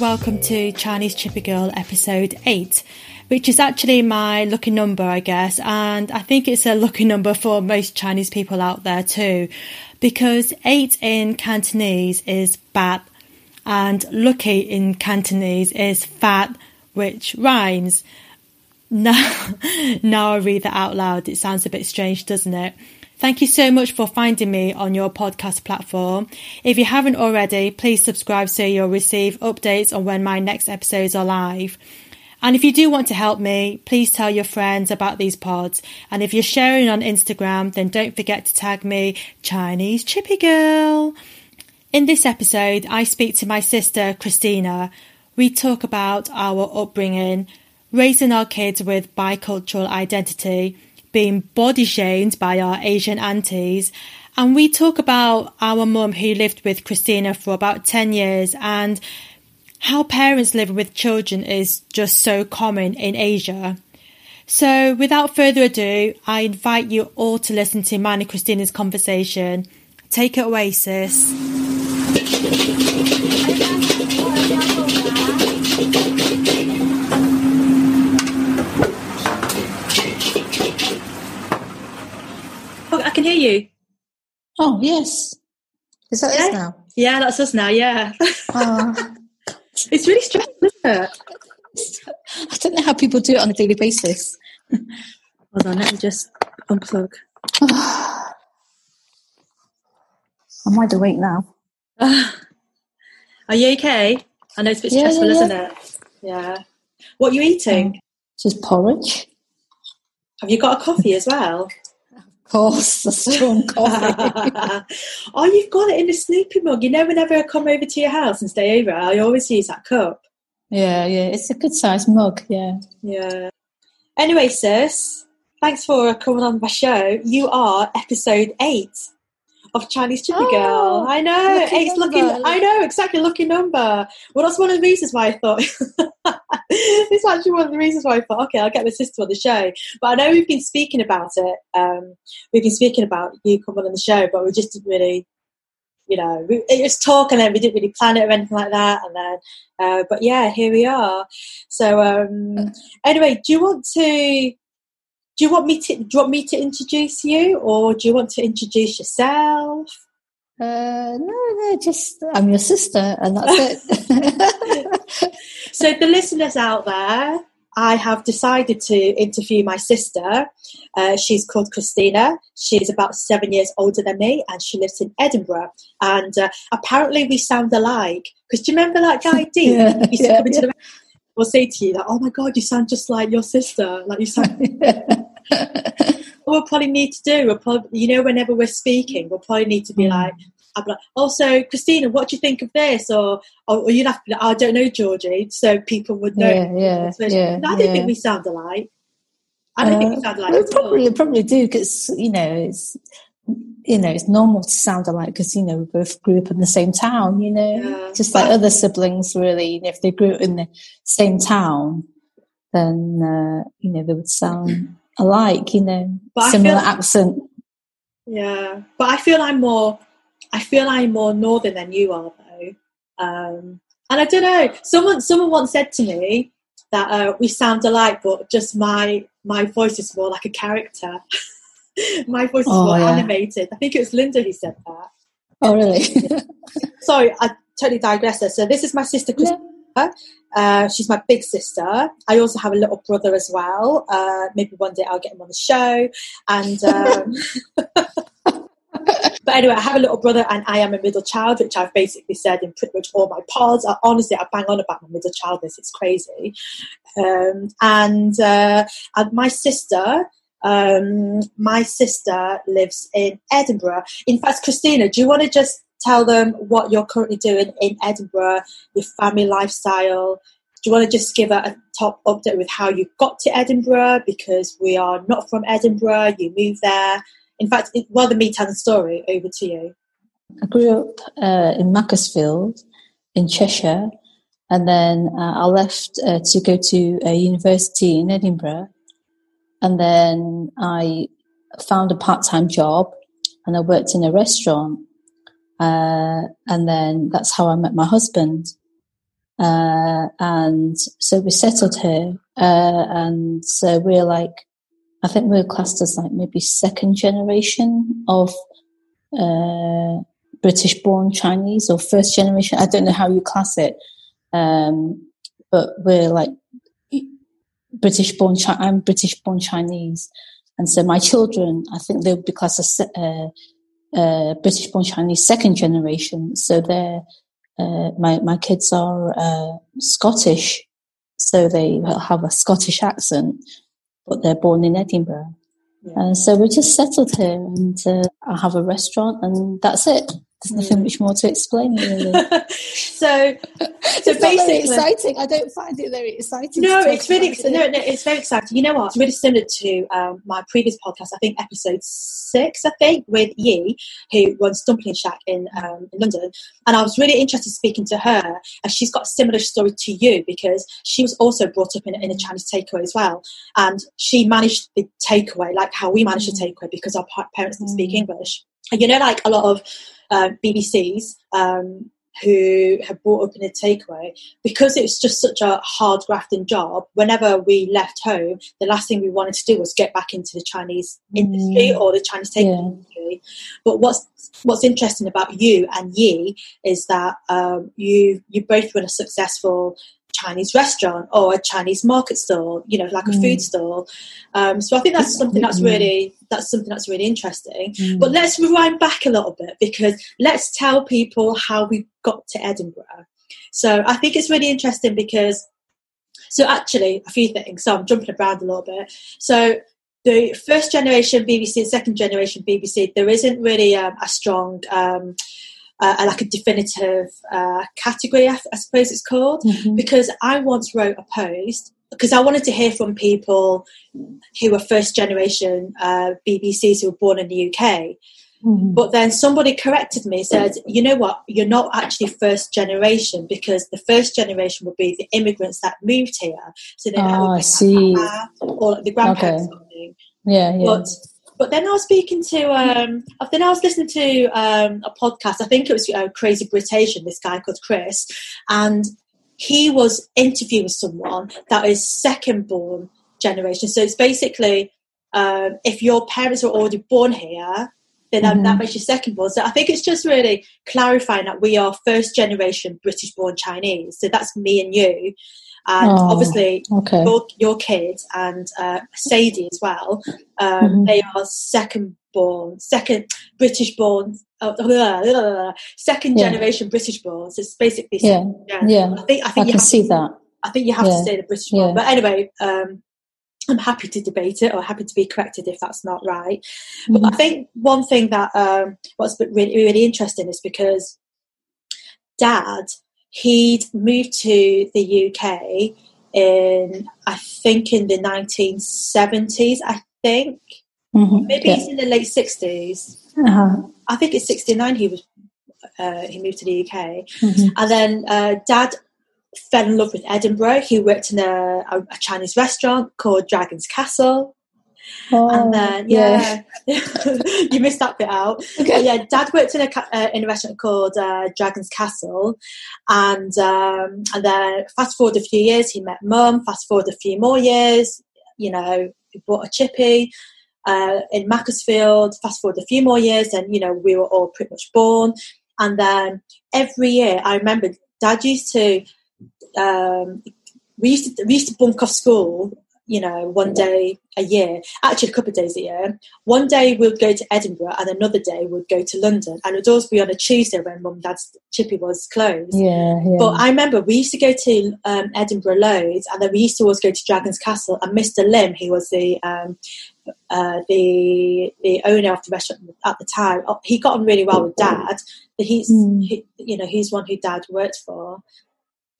welcome to Chinese Chippy Girl episode 8, which is actually my lucky number, I guess, and I think it's a lucky number for most Chinese people out there too, because 8 in Cantonese is bat, and lucky in Cantonese is fat, which rhymes. Now, now I read that out loud, it sounds a bit strange, doesn't it? Thank you so much for finding me on your podcast platform. If you haven't already, please subscribe so you'll receive updates on when my next episodes are live. And if you do want to help me, please tell your friends about these pods. And if you're sharing on Instagram, then don't forget to tag me, Chinese Chippy Girl. In this episode, I speak to my sister, Christina. We talk about our upbringing, raising our kids with bicultural identity, being body shamed by our Asian aunties. And we talk about our mum who lived with Christina for about 10 years and how parents living with children is just so common in Asia. So without further ado, I invite you all to listen to mine and Christina's conversation. Take it away, sis. You. Oh, yes. Is that yeah. us now? Yeah, that's us now, yeah. Oh. it's really strange, isn't it? I don't know how people do it on a daily basis. Hold on, let me just unplug. I'm wide awake now. Uh, are you okay? I know it's a bit stressful, yeah, yeah, isn't it? Yeah. What are you eating? Um, just porridge. Have you got a coffee as well? Course, the strong coffee. oh, you've got it in the sleeping mug. You know, whenever I come over to your house and stay over, I always use that cup. Yeah, yeah, it's a good sized mug. Yeah, yeah. Anyway, sis, thanks for coming on my show. You are episode eight of Chinese Chippy oh, Girl. I know. Eight's looking I know, exactly lucky number. Well that's one of the reasons why I thought it's actually one of the reasons why I thought, okay, I'll get my sister on the show. But I know we've been speaking about it. Um, we've been speaking about you coming on the show, but we just didn't really you know, we, it was talk and then we didn't really plan it or anything like that. And then, uh, but yeah, here we are. So, um, anyway, do you want to do you want me to do you want me to introduce you or do you want to introduce yourself uh, no, no, just I'm your sister, and that's it. so, the listeners out there, I have decided to interview my sister. Uh, she's called Christina. She's about seven years older than me, and she lives in Edinburgh. And uh, apparently, we sound alike. Because do you remember that guy Dean? yeah, yeah, yeah. The- will say to you like, "Oh my god, you sound just like your sister." Like you sound. what we'll probably need to do, we'll probably, you know, whenever we're speaking, we'll probably need to be mm. like, i like, also, Christina, what do you think of this? Or, or, or you'd have to be like, oh, I don't know, Georgie, so people would know. Yeah, yeah, yeah I don't yeah. think we sound alike. I don't uh, think we sound alike. We probably, probably do because, you know, it's, you know, it's normal to sound alike because, you know, we both grew up in the same town, you know, yeah. just like other siblings, really. if they grew up in the same town, then, uh, you know, they would sound alike, you know, but similar feel, accent. Yeah, but I feel I'm more, I feel I'm more northern than you are, though. Um, and I don't know. Someone, someone once said to me that uh, we sound alike, but just my my voice is more like a character. my voice is oh, more yeah. animated. I think it was Linda who said that. Oh, really? Sorry, I totally digress there. So this is my sister Christina. Yeah. Uh, she's my big sister. I also have a little brother as well. Uh, maybe one day I'll get him on the show. And um, but anyway, I have a little brother, and I am a middle child, which I've basically said in pretty much all my pods. I, honestly, I bang on about my middle childness. It's crazy. Um, and, uh, and my sister. Um, my sister lives in Edinburgh. In fact, Christina, do you want to just tell them what you're currently doing in Edinburgh, your family lifestyle. Do you want to just give a, a top update with how you got to Edinburgh? Because we are not from Edinburgh, you moved there. In fact, rather me tell the story, over to you. I grew up uh, in Macclesfield in Cheshire, and then uh, I left uh, to go to a university in Edinburgh, and then I found a part-time job, and I worked in a restaurant uh, and then that's how I met my husband. Uh, and so we settled here. Uh, and so we're like, I think we're classed as like maybe second generation of uh, British born Chinese or first generation. I don't know how you class it. Um, but we're like British born, I'm British born Chinese. And so my children, I think they would be classed as uh, British born Chinese second generation. So they're, uh, my, my kids are uh, Scottish. So they have a Scottish accent, but they're born in Edinburgh. Yeah. Uh, so we just settled here and uh, I have a restaurant and that's it. There's nothing much more to explain, really. so, so it's basically, exciting. I don't find it very exciting. No, it's really it. no, no, it's very exciting. You know what? It's really similar to um, my previous podcast. I think episode six, I think, with Yi, who runs Dumpling Shack in, um, in London, and I was really interested speaking to her, and she's got a similar story to you because she was also brought up in, in a Chinese takeaway as well, and she managed the takeaway like how we managed mm. the takeaway because our parents didn't mm. speak English. You know, like a lot of uh, BBCs um, who have brought up in a takeaway because it's just such a hard grafting job. Whenever we left home, the last thing we wanted to do was get back into the Chinese mm. industry or the Chinese takeaway yeah. industry. But what's what's interesting about you and Yi is that um, you you both run a successful Chinese restaurant or a Chinese market stall, you know, like a mm. food stall. Um, so I think that's something that's really that's something that's really interesting. Mm. But let's rewind back a little bit because let's tell people how we got to Edinburgh. So I think it's really interesting because so actually a few things. So I'm jumping around a little bit. So the first generation BBC and second generation BBC, there isn't really um, a strong um, uh, like a definitive uh, category, I, I, suppose it's called, mm-hmm. because I once wrote a post because I wanted to hear from people who were first generation uh, BBCs who were born in the UK. Mm-hmm. But then somebody corrected me, said, you know what, you're not actually first generation because the first generation would be the immigrants that moved here. So they oh, I see. Or like the grandparents. Okay. Yeah, yeah. But but then I was speaking to, um, then I was listening to um, a podcast. I think it was uh, Crazy Brit Asian, this guy called Chris, and he was interviewing someone that is second born generation. So it's basically um, if your parents were already born here, then mm-hmm. that makes you second born. So I think it's just really clarifying that we are first generation British born Chinese. So that's me and you and oh, obviously okay. your, your kids and uh, Sadie as well. Um, mm-hmm. They are second born, second British born, uh, blah, blah, blah, second yeah. generation British born. So it's basically yeah, yeah. I think I think I you can see to, that. I think you have yeah. to say the British born. But anyway. Um, I'm happy to debate it or happy to be corrected if that's not right. But mm-hmm. I think one thing that um, what's really, really interesting is because dad he'd moved to the UK in, I think, in the 1970s, I think. Mm-hmm. Maybe yeah. in the late 60s. Uh-huh. I think it's 69 he was uh, he moved to the UK. Mm-hmm. And then uh, dad fell in love with Edinburgh. He worked in a, a, a Chinese restaurant called Dragon's Castle. Oh, and then yeah, yeah. you missed that bit out. Okay. yeah, Dad worked in a uh, in a restaurant called uh, Dragon's Castle, and um, and then fast forward a few years, he met Mum. Fast forward a few more years, you know, he bought a chippy. Uh, in Macclesfield, fast forward a few more years, and you know we were all pretty much born. And then every year, I remember Dad used to um, we used to we used to bunk off school you know, one day a year, actually a couple of days a year. One day we'd go to Edinburgh and another day we'd go to London. And it would always be on a Tuesday when mum and dad's chippy was closed. Yeah, yeah. But I remember we used to go to um, Edinburgh loads and then we used to always go to Dragon's Castle and Mr. Lim, he was the um, uh, the the owner of the restaurant at the time, uh, he got on really well with dad. But he's mm. he, you know he's one who dad worked for.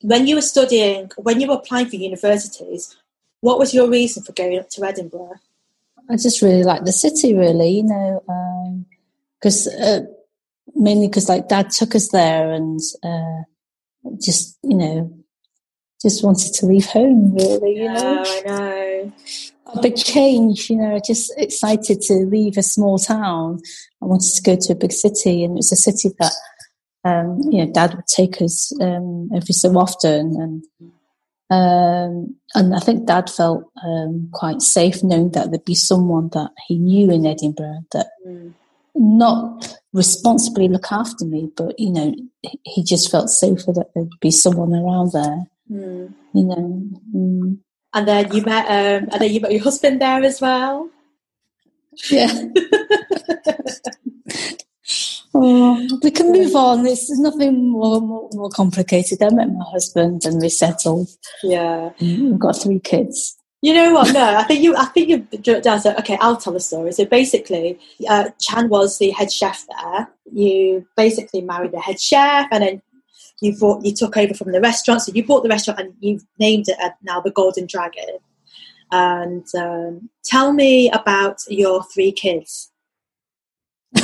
When you were studying, when you were applying for universities, what was your reason for going up to Edinburgh? I just really like the city, really, you know, because um, uh, mainly because like Dad took us there, and uh, just you know, just wanted to leave home, really. You know, I know. A big change, you know. Just excited to leave a small town. I wanted to go to a big city, and it was a city that um, you know, Dad would take us um, every so often, and um, and I think Dad felt um, quite safe knowing that there'd be someone that he knew in Edinburgh that mm. not responsibly look after me, but you know, he just felt safer that there'd be someone around there. Mm. You know. Mm. And then you met, um, and then you met your husband there as well. Yeah. oh, we can move on. There's nothing more, more, more complicated. I met my husband and we settled. Yeah. We've got three kids. You know what? No, I think you. I think you. Dad said, "Okay, I'll tell the story." So basically, uh, Chan was the head chef there. You basically married the head chef, and then you bought. You took over from the restaurant. So you bought the restaurant, and you've named it uh, now the Golden Dragon. And um, tell me about your three kids.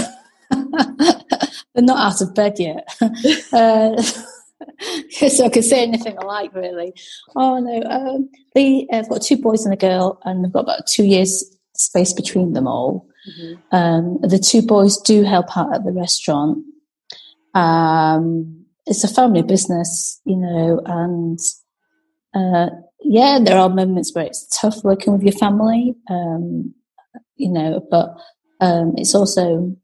They're not out of bed yet. uh, so I can say anything I like, really. Oh no, um, they have got two boys and a girl, and they've got about two years space between them all. Mm-hmm. Um, the two boys do help out at the restaurant. Um, it's a family business, you know, and uh, yeah, there are moments where it's tough working with your family, um, you know, but um, it's also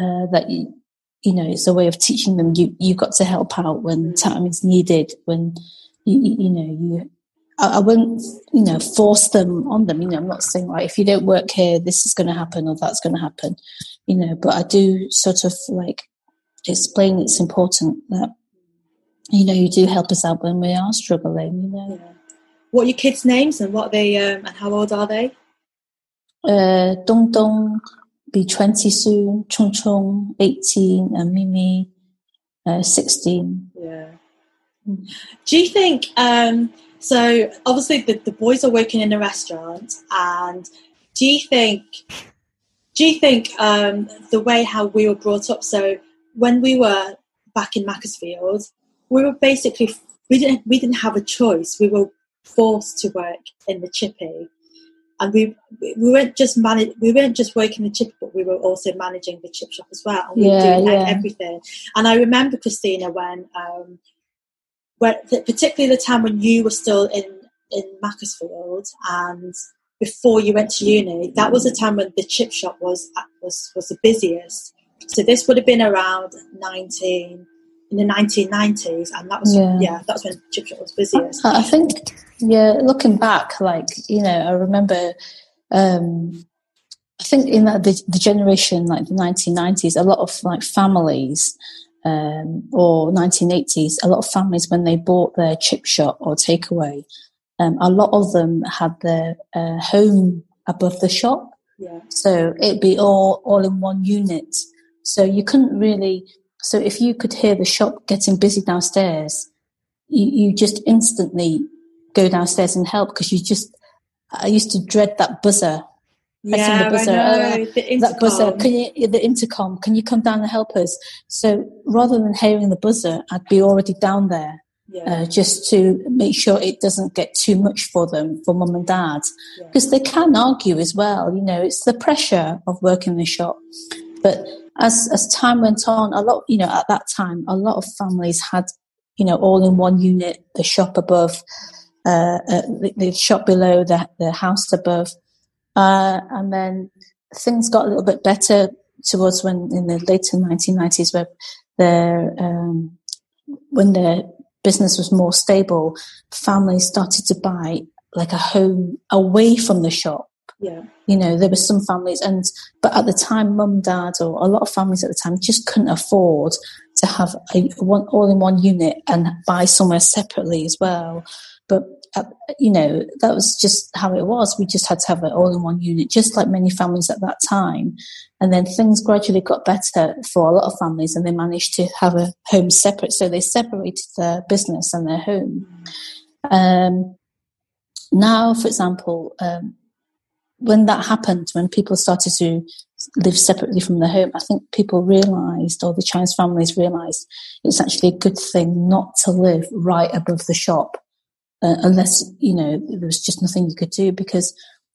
uh, that you you know, it's a way of teaching them you you got to help out when time is needed. When you, you know you, I, I, wouldn't you know force them on them. You know, I'm not saying like if you don't work here, this is going to happen or that's going to happen. You know, but I do sort of like explain it's important that you know you do help us out when we are struggling. You know. What are your kids' names and what they um, and how old are they? Uh, Dong Dong, be 20 soon, Chung Chung 18, and Mimi uh, 16. Yeah. Do you think, um, so obviously the, the boys are working in a restaurant, and do you think, do you think um, the way how we were brought up, so when we were back in Macclesfield, we were basically, we didn't, we didn't have a choice. We were forced to work in the chippy and we we weren't just manage we weren't just working the chip but we were also managing the chip shop as well. And we yeah, were doing yeah. everything. And i remember christina when um when particularly the time when you were still in in macclesfield and before you went to uni that was the time when the chip shop was was was the busiest. So this would have been around 19 in the 1990s and that was yeah, yeah that's when chip shop was busiest i think yeah, looking back, like you know, I remember. Um, I think in that the, the generation like the 1990s, a lot of like families um, or 1980s, a lot of families when they bought their chip shop or takeaway, um, a lot of them had their uh, home above the shop. Yeah. So it'd be all all in one unit. So you couldn't really. So if you could hear the shop getting busy downstairs, you, you just instantly go downstairs and help because you just I used to dread that buzzer. Yeah, the buzzer. I know. the that buzzer. Can you the intercom? Can you come down and help us? So rather than hearing the buzzer, I'd be already down there. Yeah. Uh, just to make sure it doesn't get too much for them, for mum and dad, because yeah. they can argue as well. You know, it's the pressure of working the shop. But as as time went on, a lot, you know, at that time, a lot of families had, you know, all in one unit, the shop above, uh, uh, the, the, shop below, the, the house above. Uh, and then things got a little bit better towards when in the later 1990s where their, um, when their business was more stable, families started to buy like a home away from the shop. Yeah. You know, there were some families and but at the time mum, dad or a lot of families at the time just couldn't afford to have a one all in one unit and buy somewhere separately as well. But uh, you know, that was just how it was. We just had to have it all in one unit, just like many families at that time. And then things gradually got better for a lot of families, and they managed to have a home separate. So they separated their business and their home. Um, now, for example, um, when that happened, when people started to live separately from their home, I think people realised, or the Chinese families realised, it's actually a good thing not to live right above the shop uh, unless you know there was just nothing you could do because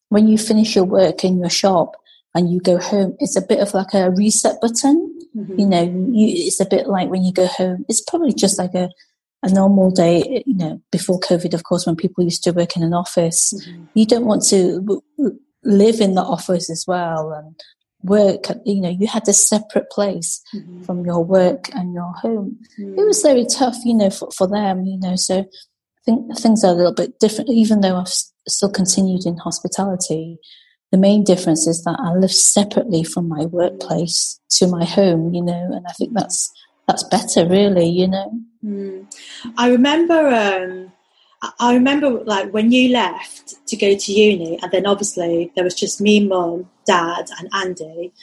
when you finish your work in your shop and you go home, it's a bit of like a reset button. Mm-hmm. You know, you, it's a bit like when you go home. It's probably just like a a normal day, you know, before COVID, of course, when people used to work in an office, mm-hmm. you don't want to live in the office as well and work. You know, you had a separate place mm-hmm. from your work and your home. Mm-hmm. It was very tough, you know, for, for them, you know, so I think things are a little bit different, even though I've still continued in hospitality. The main difference is that I live separately from my workplace to my home, you know, and I think that's that's better, really, you know. Mm. I remember, um, I remember like when you left to go to uni, and then obviously there was just me, mum, dad, and Andy,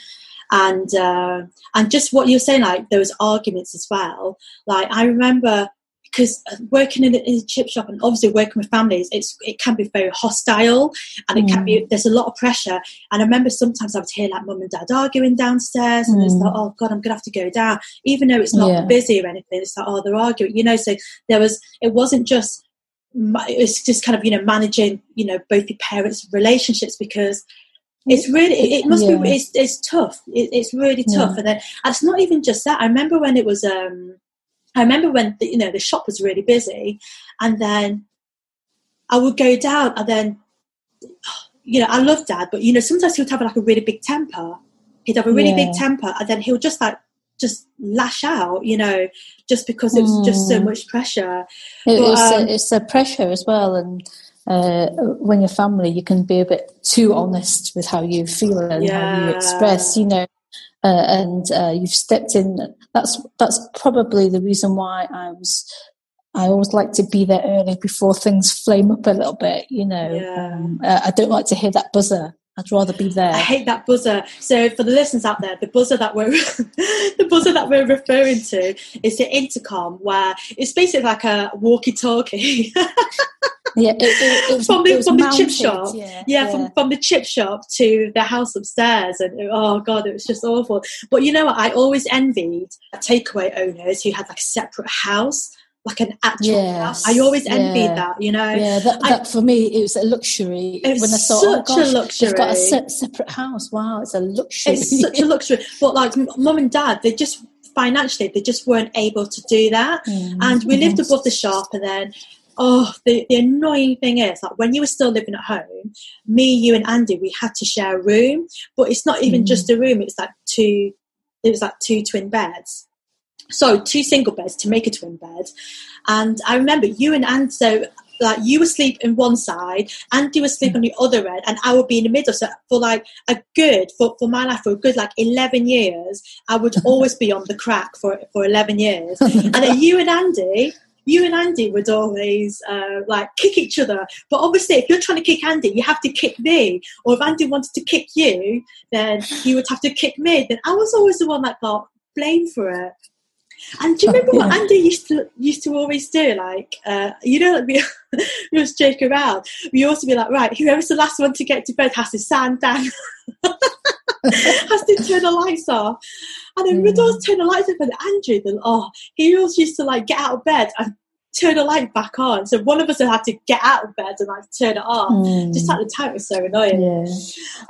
and uh, and just what you're saying, like there was arguments as well. Like I remember because working in a, chip shop and obviously working with families, it's it can be very hostile and it mm. can be mm. there's a lot of pressure. And I remember sometimes I would hear like mum and dad arguing downstairs, and mm. it's like, oh god, I'm gonna have to go down, even though it's not yeah. busy or anything. It's like, oh, they're arguing, you know. So there was it wasn't just it's just kind of you know managing you know both your parents' relationships because it's really it, must yeah. be it's, it's tough it, it's really tough yeah. and then it's not even just that i remember when it was um I remember when the, you know the shop was really busy, and then I would go down, and then you know I love Dad, but you know sometimes he would have like a really big temper. He'd have a really yeah. big temper, and then he'll just like just lash out, you know, just because it was mm. just so hmm. much pressure. It, but, it's, um, a, it's a pressure as well, and uh, when you're family, you can be a bit too honest with how you feel and yeah. how you express. You know, uh, and uh, you've stepped in. That's that's probably the reason why I was. I always like to be there early before things flame up a little bit. You know, yeah. um, I don't like to hear that buzzer. I'd rather be there. I hate that buzzer. So for the listeners out there, the buzzer that we're the buzzer that we're referring to is the intercom, where it's basically like a walkie-talkie. yeah, it, it, it from the from the chip shop. Yeah, yeah, yeah, From, from the chip shop to the house upstairs, and oh god, it was just awful. But you know what? I always envied takeaway owners who had like a separate house like an actual yes, house. I always envied yeah. that, you know. Yeah, that, that for me it was a luxury. It was when I thought, oh, such oh gosh, a luxury. They've got a se- separate house. Wow, it's a luxury. It's such a luxury. But like mum and dad, they just financially they just weren't able to do that. Mm, and we lived above the shop, and then oh, the, the annoying thing is like when you were still living at home, me, you, and Andy, we had to share a room, but it's not even mm. just a room. It's like two. It was like two twin beds. So two single beds to make a twin bed, and I remember you and Andy. So like you were asleep in one side, Andy was asleep mm. on the other end, and I would be in the middle. So for like a good for, for my life for a good like eleven years, I would always be on the crack for for eleven years. and then you and Andy you and Andy would always uh, like kick each other. But obviously, if you're trying to kick Andy, you have to kick me. Or if Andy wanted to kick you, then you would have to kick me. Then I was always the one that got blamed for it. And do you remember what Andy used to used to always do? Like, uh, you know, we, we just joke around. We also be like, right, whoever's the last one to get to bed has to stand down, has to turn the lights off. And then mm. we'd always turn the lights off, and Andrew, then oh, he always used to like get out of bed and turn the light back on. So one of us had to get out of bed and like turn it off. Mm. Just at the time, it was so annoying. Yeah.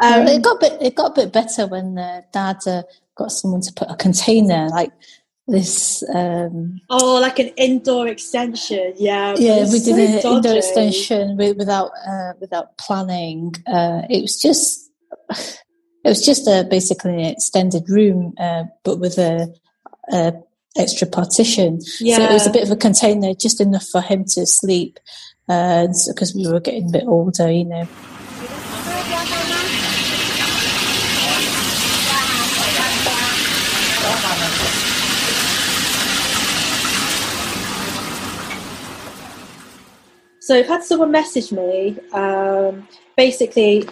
Um, it got a bit. It got a bit better when uh, Dad uh, got someone to put a container like this um oh like an indoor extension yeah. Yeah we did an indoor extension with, without uh, without planning. Uh it was just it was just a basically an extended room uh, but with a, a, extra partition. Yeah. so it was a bit of a container just enough for him to sleep because uh, we were getting a bit older you know So I've had someone message me, um, basically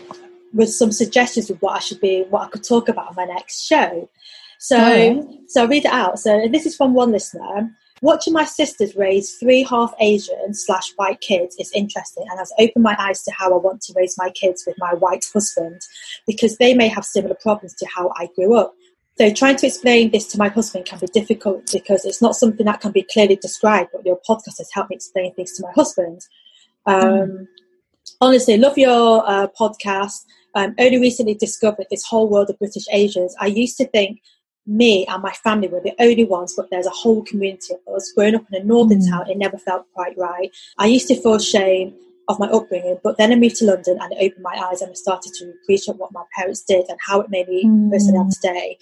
with some suggestions of what I should be, what I could talk about on my next show. So, oh. so I'll read it out. So this is from one listener. Watching my sisters raise three half Asian slash white kids is interesting and has opened my eyes to how I want to raise my kids with my white husband because they may have similar problems to how I grew up. So trying to explain this to my husband can be difficult because it's not something that can be clearly described, but your podcast has helped me explain things to my husband. Um, mm. Honestly, love your uh, podcast. Um, only recently discovered this whole world of British Asians. I used to think me and my family were the only ones, but there's a whole community of us. Growing up in a northern mm. town, it never felt quite right. I used to feel shame of my upbringing, but then I moved to London and it opened my eyes and I started to appreciate what my parents did and how it made me mm. person I am today.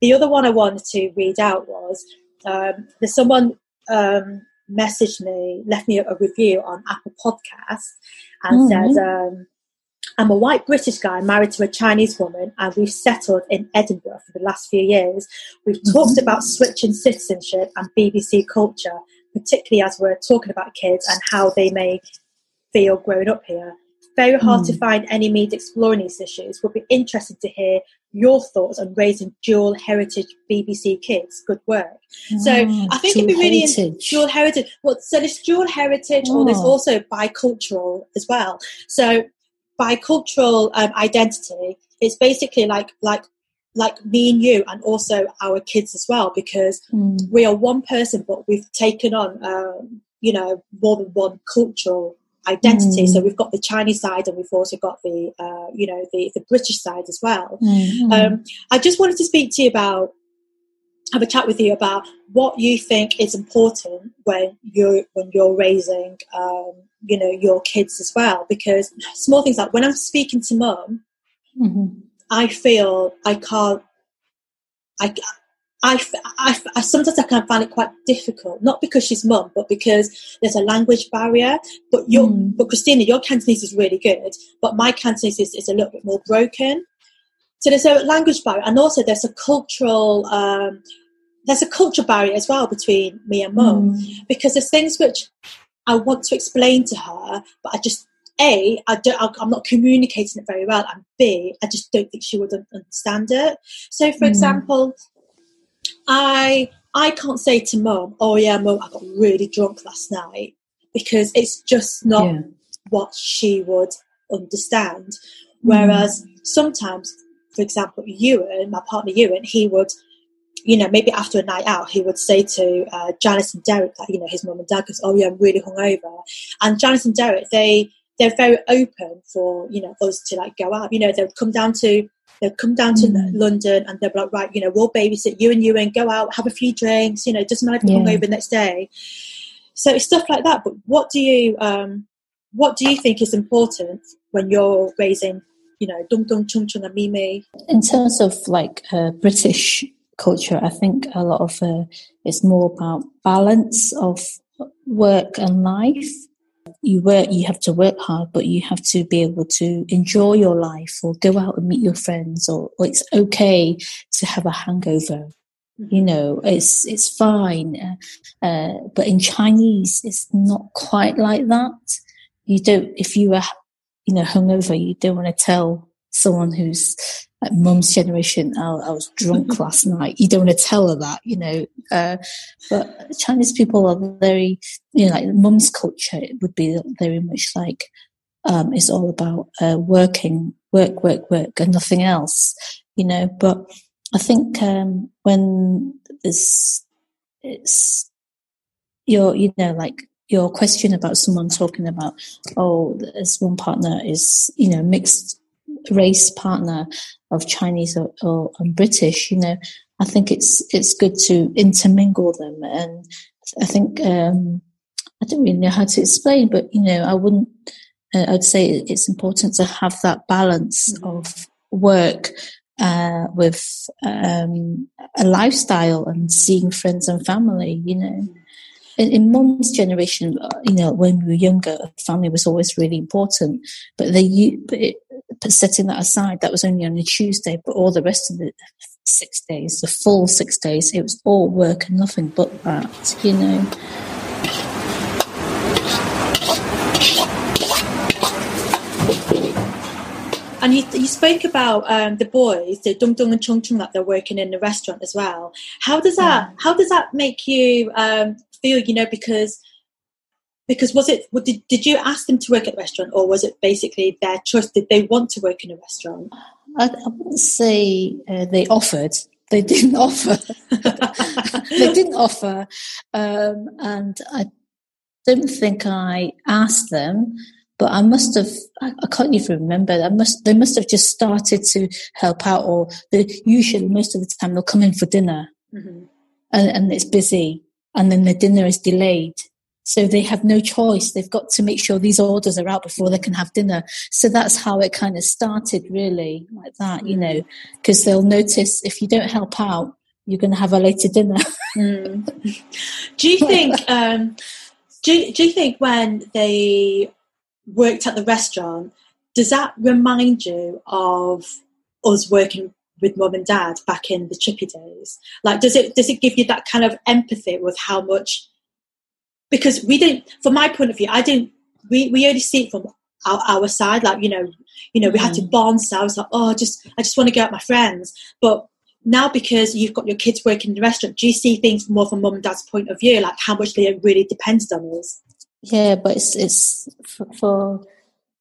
The other one I wanted to read out was um, there's someone um, messaged me, left me a, review on Apple Podcast and mm. said, um, I'm a white British guy married to a Chinese woman, and we've settled in Edinburgh for the last few years. We've mm-hmm. talked about switching citizenship and BBC culture, particularly as we're talking about kids and how they may feel growing up here. Very hard mm. to find any media exploring these issues. Would be interested to hear your thoughts on raising dual heritage BBC kids. Good work. Mm, so I think it'd be really in, dual heritage. Well, so there's dual heritage, oh. or there's oh. also bicultural as well. So bicultural um, identity it's basically like like like me and you and also our kids as well because mm. we are one person but we've taken on um, you know more than one cultural identity mm. so we've got the chinese side and we've also got the uh, you know the, the british side as well mm. um, i just wanted to speak to you about have a chat with you about what you think is important when you're when you're raising um, you know your kids as well because small things like when i'm speaking to mum mm-hmm. i feel i can't I, I, I, I, sometimes I can find it quite difficult, not because she's mum, but because there's a language barrier. But your, mm. but Christina, your Cantonese is really good, but my Cantonese is, is a little bit more broken. So there's a language barrier, and also there's a cultural, um, there's a culture barrier as well between me and mum, mm. because there's things which I want to explain to her, but I just a I don't I'm not communicating it very well, and B I just don't think she would understand it. So, for mm. example, I I can't say to mum, "Oh yeah, mum, I got really drunk last night," because it's just not yeah. what she would understand. Whereas mm. sometimes, for example, Ewan, my partner Ewan, he would you know, maybe after a night out, he would say to uh, Janice and Derek, that, you know, his mum and dad goes, "Oh yeah, I'm really hungover," and Janice and Derek, they they're very open for you know us to like go out. You know, they'll come down to they'll come down to mm. London and they'll be like, right, you know, we'll babysit you and you and go out, have a few drinks. You know, doesn't matter if you yeah. hungover the next day. So it's stuff like that. But what do you um, what do you think is important when you're raising, you know, dung dung chung chung and mimi? In terms of like uh, British culture, I think a lot of uh, it's more about balance of work and life. You work, you have to work hard, but you have to be able to enjoy your life or go out and meet your friends, or, or it's okay to have a hangover. You know, it's it's fine, uh, uh, but in Chinese, it's not quite like that. You don't if you are, you know, hungover, you don't want to tell someone who's like mum's generation, oh, I was drunk last night. You don't want to tell her that, you know. Uh, but Chinese people are very, you know, like mum's culture it would be very much like um, it's all about uh, working, work, work, work, and nothing else, you know. But I think um, when this, it's your, you know, like your question about someone talking about, oh, as one partner is, you know, mixed race partner of Chinese or, or British, you know, I think it's it's good to intermingle them, and I think um, I don't really know how to explain, but you know, I wouldn't. Uh, I'd say it's important to have that balance mm-hmm. of work uh, with um, a lifestyle and seeing friends and family. You know, mm-hmm. in, in mom's generation, you know, when we were younger, family was always really important, but they but it, setting that aside, that was only on a Tuesday, but all the rest of the six days, the full six days, it was all work and nothing but that, you know. And you, you spoke about um, the boys, the Dung Dung and Chung Chung, that they're working in the restaurant as well. How does that? Yeah. How does that make you um, feel? You know, because because was it did, did you ask them to work at the restaurant or was it basically their choice did they want to work in a restaurant i, I wouldn't say uh, they offered they didn't offer they didn't offer um, and i don't think i asked them but I must have, I, I, can't even remember. I must, they must have just started to help out or they usually most of the time they'll come in for dinner mm-hmm. and, and it's busy and then the dinner is delayed. So they have no choice. They've got to make sure these orders are out before they can have dinner. So that's how it kind of started really like that, you know, because they'll notice if you don't help out, you're going to have a later dinner. mm. Do you think, um, do, do you think when they worked at the restaurant, does that remind you of us working with mum and dad back in the chippy days? Like, does it does it give you that kind of empathy with how much? Because we didn't, from my point of view, I didn't. We we only see it from our, our side. Like, you know, you know, we had to mm. bond. So I was like, oh, just I just want to go out with my friends. But now, because you've got your kids working in the restaurant, do you see things more from mum and dad's point of view, like how much they really depended on us? Yeah, but it's it's for, for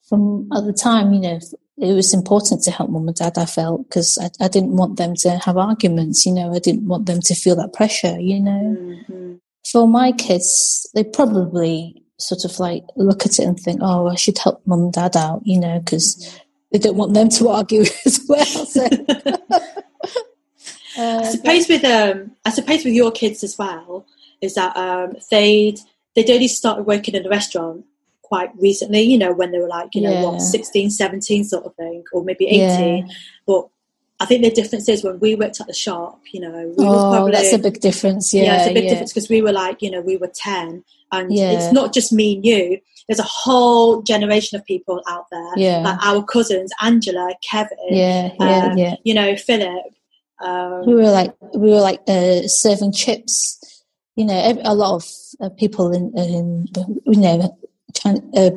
from at the time, you know, it was important to help mum and dad. I felt because I, I didn't want them to have arguments. You know, I didn't want them to feel that pressure. You know, mm-hmm. For my kids, they probably sort of like look at it and think, "Oh, I should help mum and dad out," you know, because they don't want them to argue as well. So. uh, I suppose with um, I suppose with your kids as well is that um, they'd they'd only started working in a restaurant quite recently, you know, when they were like, you know, yeah. what, 16, 17 sort of thing, or maybe 18. Yeah. But I think the difference is when we worked at the shop, you know, we oh, probably, that's a big difference. Yeah, yeah it's a big difference because we were like, you know, we were 10 and it's not just me and you. There's a whole generation of people out there, yeah. like our cousins, Angela, Kevin, yeah, yeah, um, yeah. you know, Philip. Um, we were like, we were like uh, serving chips. You know, a lot of uh, people in, in, you know, China, uh,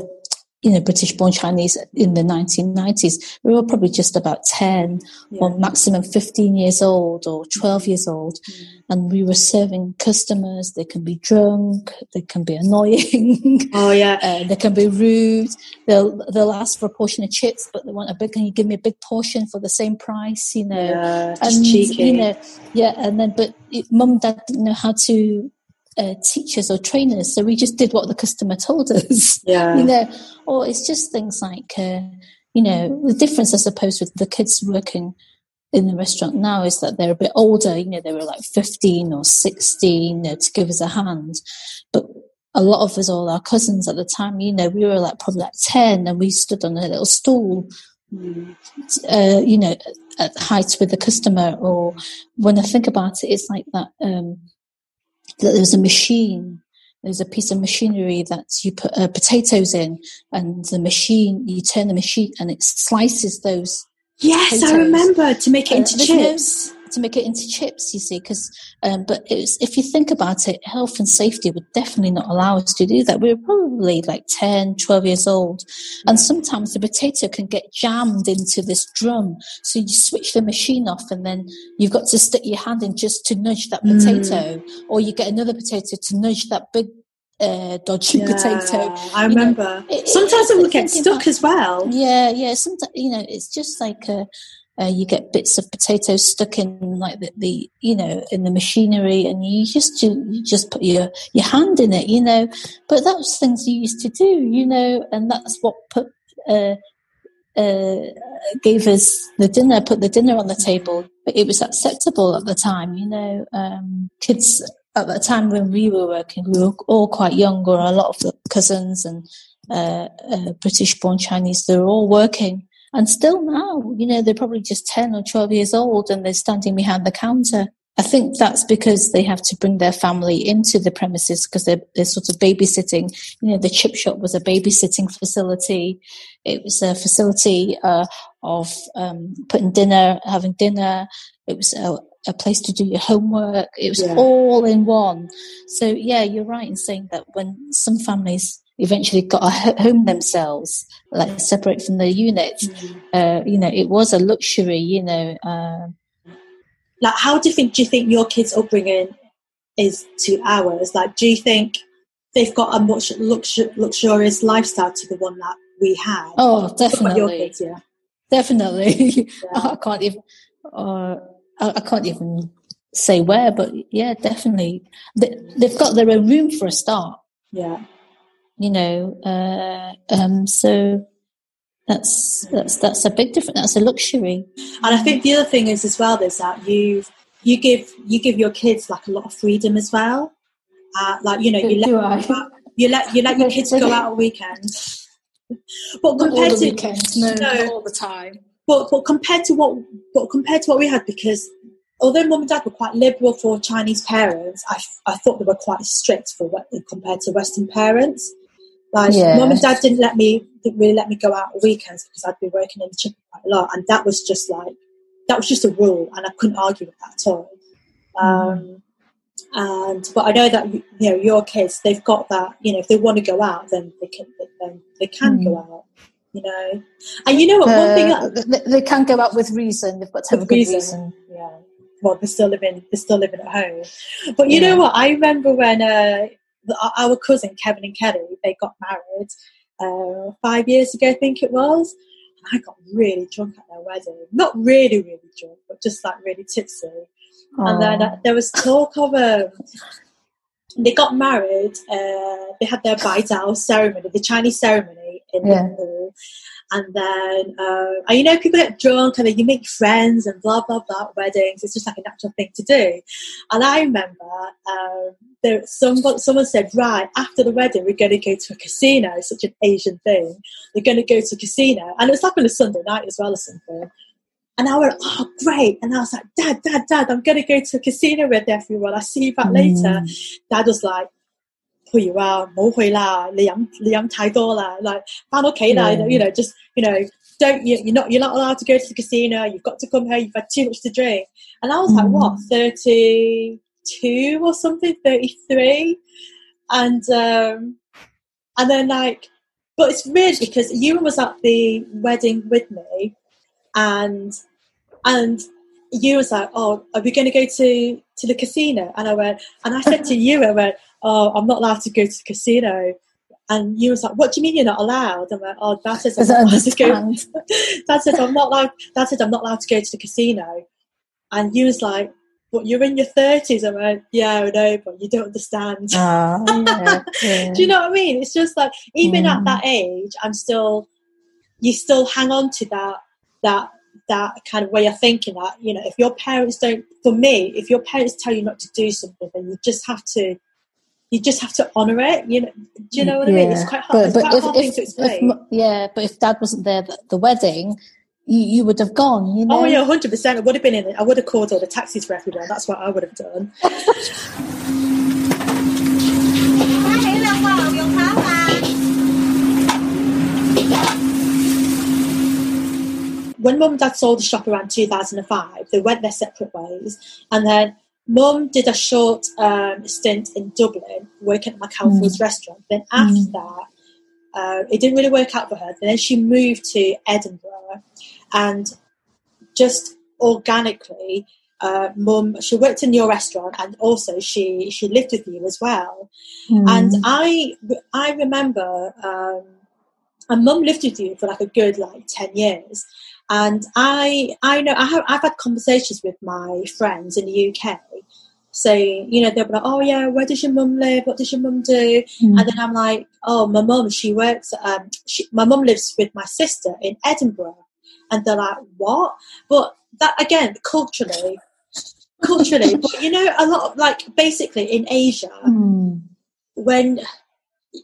you know, British born Chinese in the 1990s, we were probably just about 10 yeah. or maximum 15 years old or 12 years old. Mm. And we were serving customers. They can be drunk. They can be annoying. Oh, yeah. uh, they can be rude. They'll, they'll ask for a portion of chips, but they want a big, can you give me a big portion for the same price? You know, yeah, and, cheeky. you know, yeah. And then, but mum and dad didn't know how to uh, teachers or trainers, so we just did what the customer told us. Yeah, you know, or it's just things like, uh, you know, the difference I suppose with the kids working in the restaurant now is that they're a bit older. You know, they were like fifteen or sixteen you know, to give us a hand, but a lot of us, all our cousins at the time, you know, we were like probably like ten, and we stood on a little stool. Mm. Uh, you know, at height with the customer, or when I think about it, it's like that. Um, that there's a machine there's a piece of machinery that you put uh, potatoes in and the machine you turn the machine and it slices those yes potatoes. i remember to make it into uh, chips to make it into chips, you see, because, um, but if you think about it, health and safety would definitely not allow us to do that. We were probably like 10, 12 years old. And sometimes the potato can get jammed into this drum. So you switch the machine off and then you've got to stick your hand in just to nudge that potato, mm. or you get another potato to nudge that big uh, dodgy yeah, potato. I remember. You know, it, sometimes it, it will get stuck about, as well. Yeah, yeah. Sometimes you know, it's just like a, uh, you get bits of potatoes stuck in like the, the, you know in the machinery and you just you, just put your your hand in it you know. But that was things you used to do you know and that's what put uh, uh, gave us the dinner put the dinner on the table. But it was acceptable at the time you know um, kids at the time when we were working we were all quite young or a lot of the cousins and uh, uh, British born Chinese they were all working and still now, you know, they're probably just 10 or 12 years old and they're standing behind the counter. I think that's because they have to bring their family into the premises because they're, they're sort of babysitting. You know, the chip shop was a babysitting facility. It was a facility uh, of um, putting dinner, having dinner. It was a, a place to do your homework. It was yeah. all in one. So yeah, you're right in saying that when some families eventually got a home themselves, like separate from the unit. Mm-hmm. Uh, you know, it was a luxury. You know, uh, like how different do you think your kids' upbringing is to ours? Like, do you think they've got a much luxu- luxurious lifestyle to the one that we had? Oh, definitely. Kids, yeah. Definitely. Yeah. I can't even. Uh, I can't even say where, but yeah, definitely. They, they've got their own room for a start. Yeah you know. Uh, um, so that's that's that's a big difference. That's a luxury. And I think the other thing is as well is that you you give you give your kids like a lot of freedom as well. Uh, like you know, you let you let you let your kids go out on weekends. But compared to weekends, no, no, all the time. But but compared to what but compared to what we had, because although mum and dad were quite liberal for Chinese parents, I, I thought they were quite strict for compared to Western parents. Like yes. mum and dad didn't let me didn't really let me go out on weekends because I'd be working in the chicken quite a lot, and that was just like that was just a rule, and I couldn't argue with that at all. Um, and but I know that you know your kids, they've got that. You know, if they want to go out, then they can. Then they can mm. go out. You know, and you know what? Uh, one thing that, they, can go out with reason. They've got to have a good reason. reason. Yeah. Well, they're still living. They're still living at home. But you yeah. know what? I remember when uh, our cousin Kevin and Kelly they got married uh, five years ago, I think it was. I got really drunk at their wedding. Not really, really drunk, but just like really tipsy. Aww. And then uh, there was talk of um, they got married. Uh, they had their bridal ceremony, the Chinese ceremony in yeah. the hall. And then, uh, and you know, people get drunk and then you make friends and blah, blah, blah, weddings. It's just like a natural thing to do. And I remember um, there, someone, someone said, right, after the wedding, we're going to go to a casino. It's such an Asian thing. We're going to go to a casino. And it was like on a Sunday night as well or something. And I went, oh, great. And I was like, Dad, Dad, Dad, I'm going to go to a casino with everyone. I'll see you back mm. later. Dad was like, 不要啊，唔好去啦！你饮你饮太多啦，like 翻屋企啦，you know, just you know, don't you, you're not you're not allowed to go to the casino. You've got to come here. You've had too much to drink. And I was like, what, mm. thirty two or something, thirty three, and um, and then like, but it's weird because Ewan was at the wedding with me, and and you was like, "Oh, are we going to go to to the casino?" And I went, and I said to you, I went, "Oh, I'm not allowed to go to the casino." And you was like, "What do you mean you're not allowed?" I went, "Oh, Dad says I'm not allowed to go." Dad I'm not allowed. Dad I'm not allowed to go to the casino. And you was like, "But you're in your 30s." I went, "Yeah, I know, but you don't understand." Uh, yeah, yeah. do you know what I mean? It's just like even mm. at that age, I'm still. You still hang on to that that that kind of way of thinking that you know if your parents don't for me if your parents tell you not to do something then you just have to you just have to honor it you know do you know what yeah. i mean it's quite hard, but, but if, if, to explain if, yeah but if dad wasn't there at the wedding you, you would have gone you oh, know oh yeah 100% i would have been in it i would have called all the taxis for everyone that's what i would have done when mum and dad sold the shop around 2005, they went their separate ways. And then mum did a short um, stint in Dublin working at McAlford's mm. restaurant. Then after mm. that, uh, it didn't really work out for her. Then she moved to Edinburgh and just organically, uh, mum, she worked in your restaurant and also she, she lived with you as well. Mm. And I, I remember, um, and mum lived with you for like a good like 10 years. And I, I know I have, I've had conversations with my friends in the UK saying, you know, they'll be like, oh yeah, where does your mum live? What does your mum do? Mm. And then I'm like, oh, my mum, she works, um, she, my mum lives with my sister in Edinburgh. And they're like, what? But that, again, culturally, culturally, but you know, a lot of, like, basically in Asia, mm. when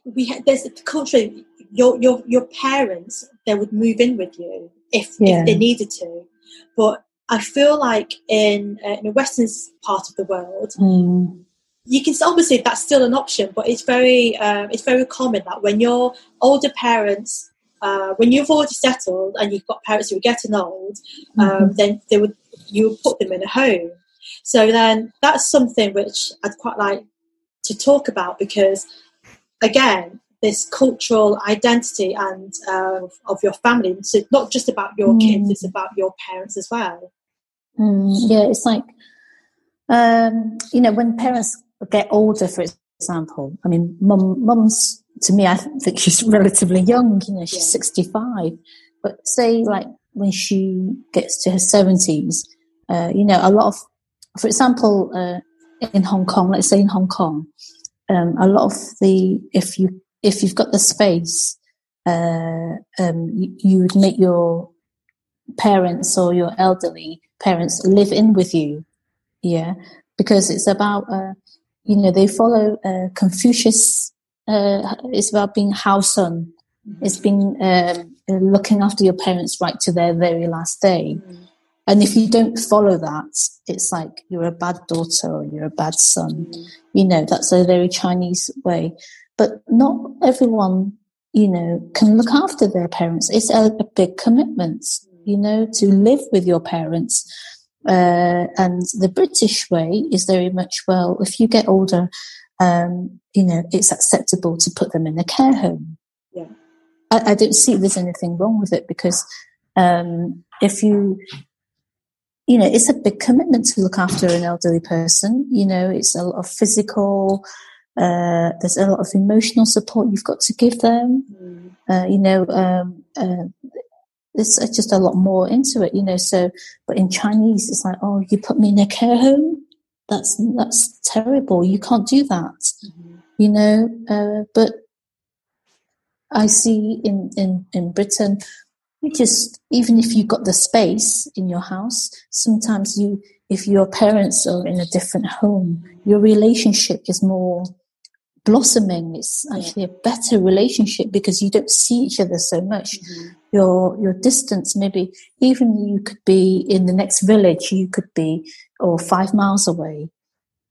we, there's culturally, your, your, your parents, they would move in with you if, yeah. if they needed to. But I feel like in, uh, in the western part of the world, mm. you can obviously that's still an option, but it's very um, it's very common that when your older parents, uh, when you've already settled and you've got parents who are getting old, um, mm-hmm. then they would you would put them in a home. So then that's something which I'd quite like to talk about because again this cultural identity and uh, of your family. So it's not just about your mm. kids; it's about your parents as well. Mm, yeah, it's like um, you know when parents get older, for example. I mean, mum, mum's to me, I think she's relatively young. You know, she's yeah. sixty-five, but say like when she gets to her seventies, uh, you know, a lot of, for example, uh, in Hong Kong, let's say in Hong Kong, um, a lot of the if you if you've got the space, uh, um, you, you would make your parents or your elderly parents live in with you. Yeah, because it's about, uh, you know, they follow uh, Confucius. Uh, it's about being house son. Mm-hmm. It's been um, looking after your parents right to their very last day. Mm-hmm. And if you don't follow that, it's like you're a bad daughter or you're a bad son. Mm-hmm. You know, that's a very Chinese way. But not everyone, you know, can look after their parents. It's a, a big commitment, you know, to live with your parents. Uh, and the British way is very much, well, if you get older, um, you know, it's acceptable to put them in a care home. Yeah. I, I don't see there's anything wrong with it because um, if you you know, it's a big commitment to look after an elderly person. You know, it's a lot of physical, uh, there's a lot of emotional support you've got to give them. Mm. Uh, you know, um, uh, there's just a lot more into it, you know. So, but in Chinese, it's like, oh, you put me in a care home? That's, that's terrible. You can't do that, mm-hmm. you know. Uh, but I see in, in, in Britain, you just even if you got the space in your house sometimes you if your parents are in a different home your relationship is more blossoming it's actually a better relationship because you don't see each other so much. Mm-hmm. your your distance maybe even you could be in the next village you could be or five miles away.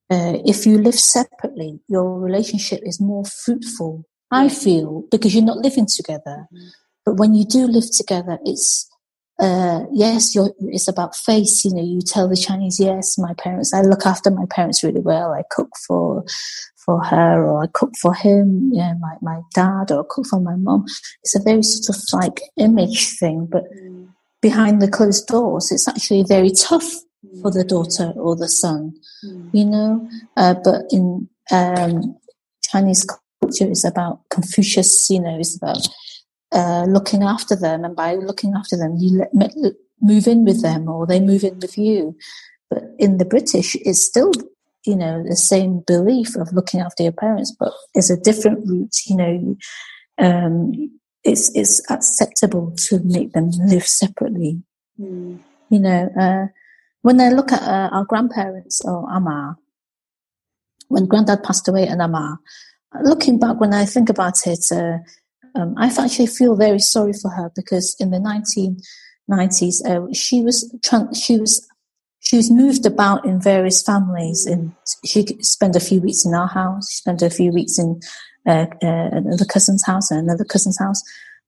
Uh, if you live separately your relationship is more fruitful i feel because you're not living together. Mm-hmm. But when you do live together, it's uh, yes, it's about face. You know, you tell the Chinese, yes, my parents. I look after my parents really well. I cook for for her, or I cook for him. Yeah, my my dad, or I cook for my mom. It's a very sort of like image thing, but mm. behind the closed doors, it's actually very tough mm. for the daughter or the son. Mm. You know, uh, but in um, Chinese culture, it's about Confucius. You know, it's about uh, looking after them, and by looking after them, you let, move in with them, or they move in with you. But in the British, it's still you know the same belief of looking after your parents, but it's a different route. You know, um, it's it's acceptable to make them live separately. Mm. You know, uh, when I look at uh, our grandparents or Ama, when Granddad passed away and Ama, looking back when I think about it, uh, um, I actually feel very sorry for her because in the 1990s, uh, she was she was she was moved about in various families, and she spent a few weeks in our house, she spent a few weeks in uh, uh, another cousin's house and another cousin's house.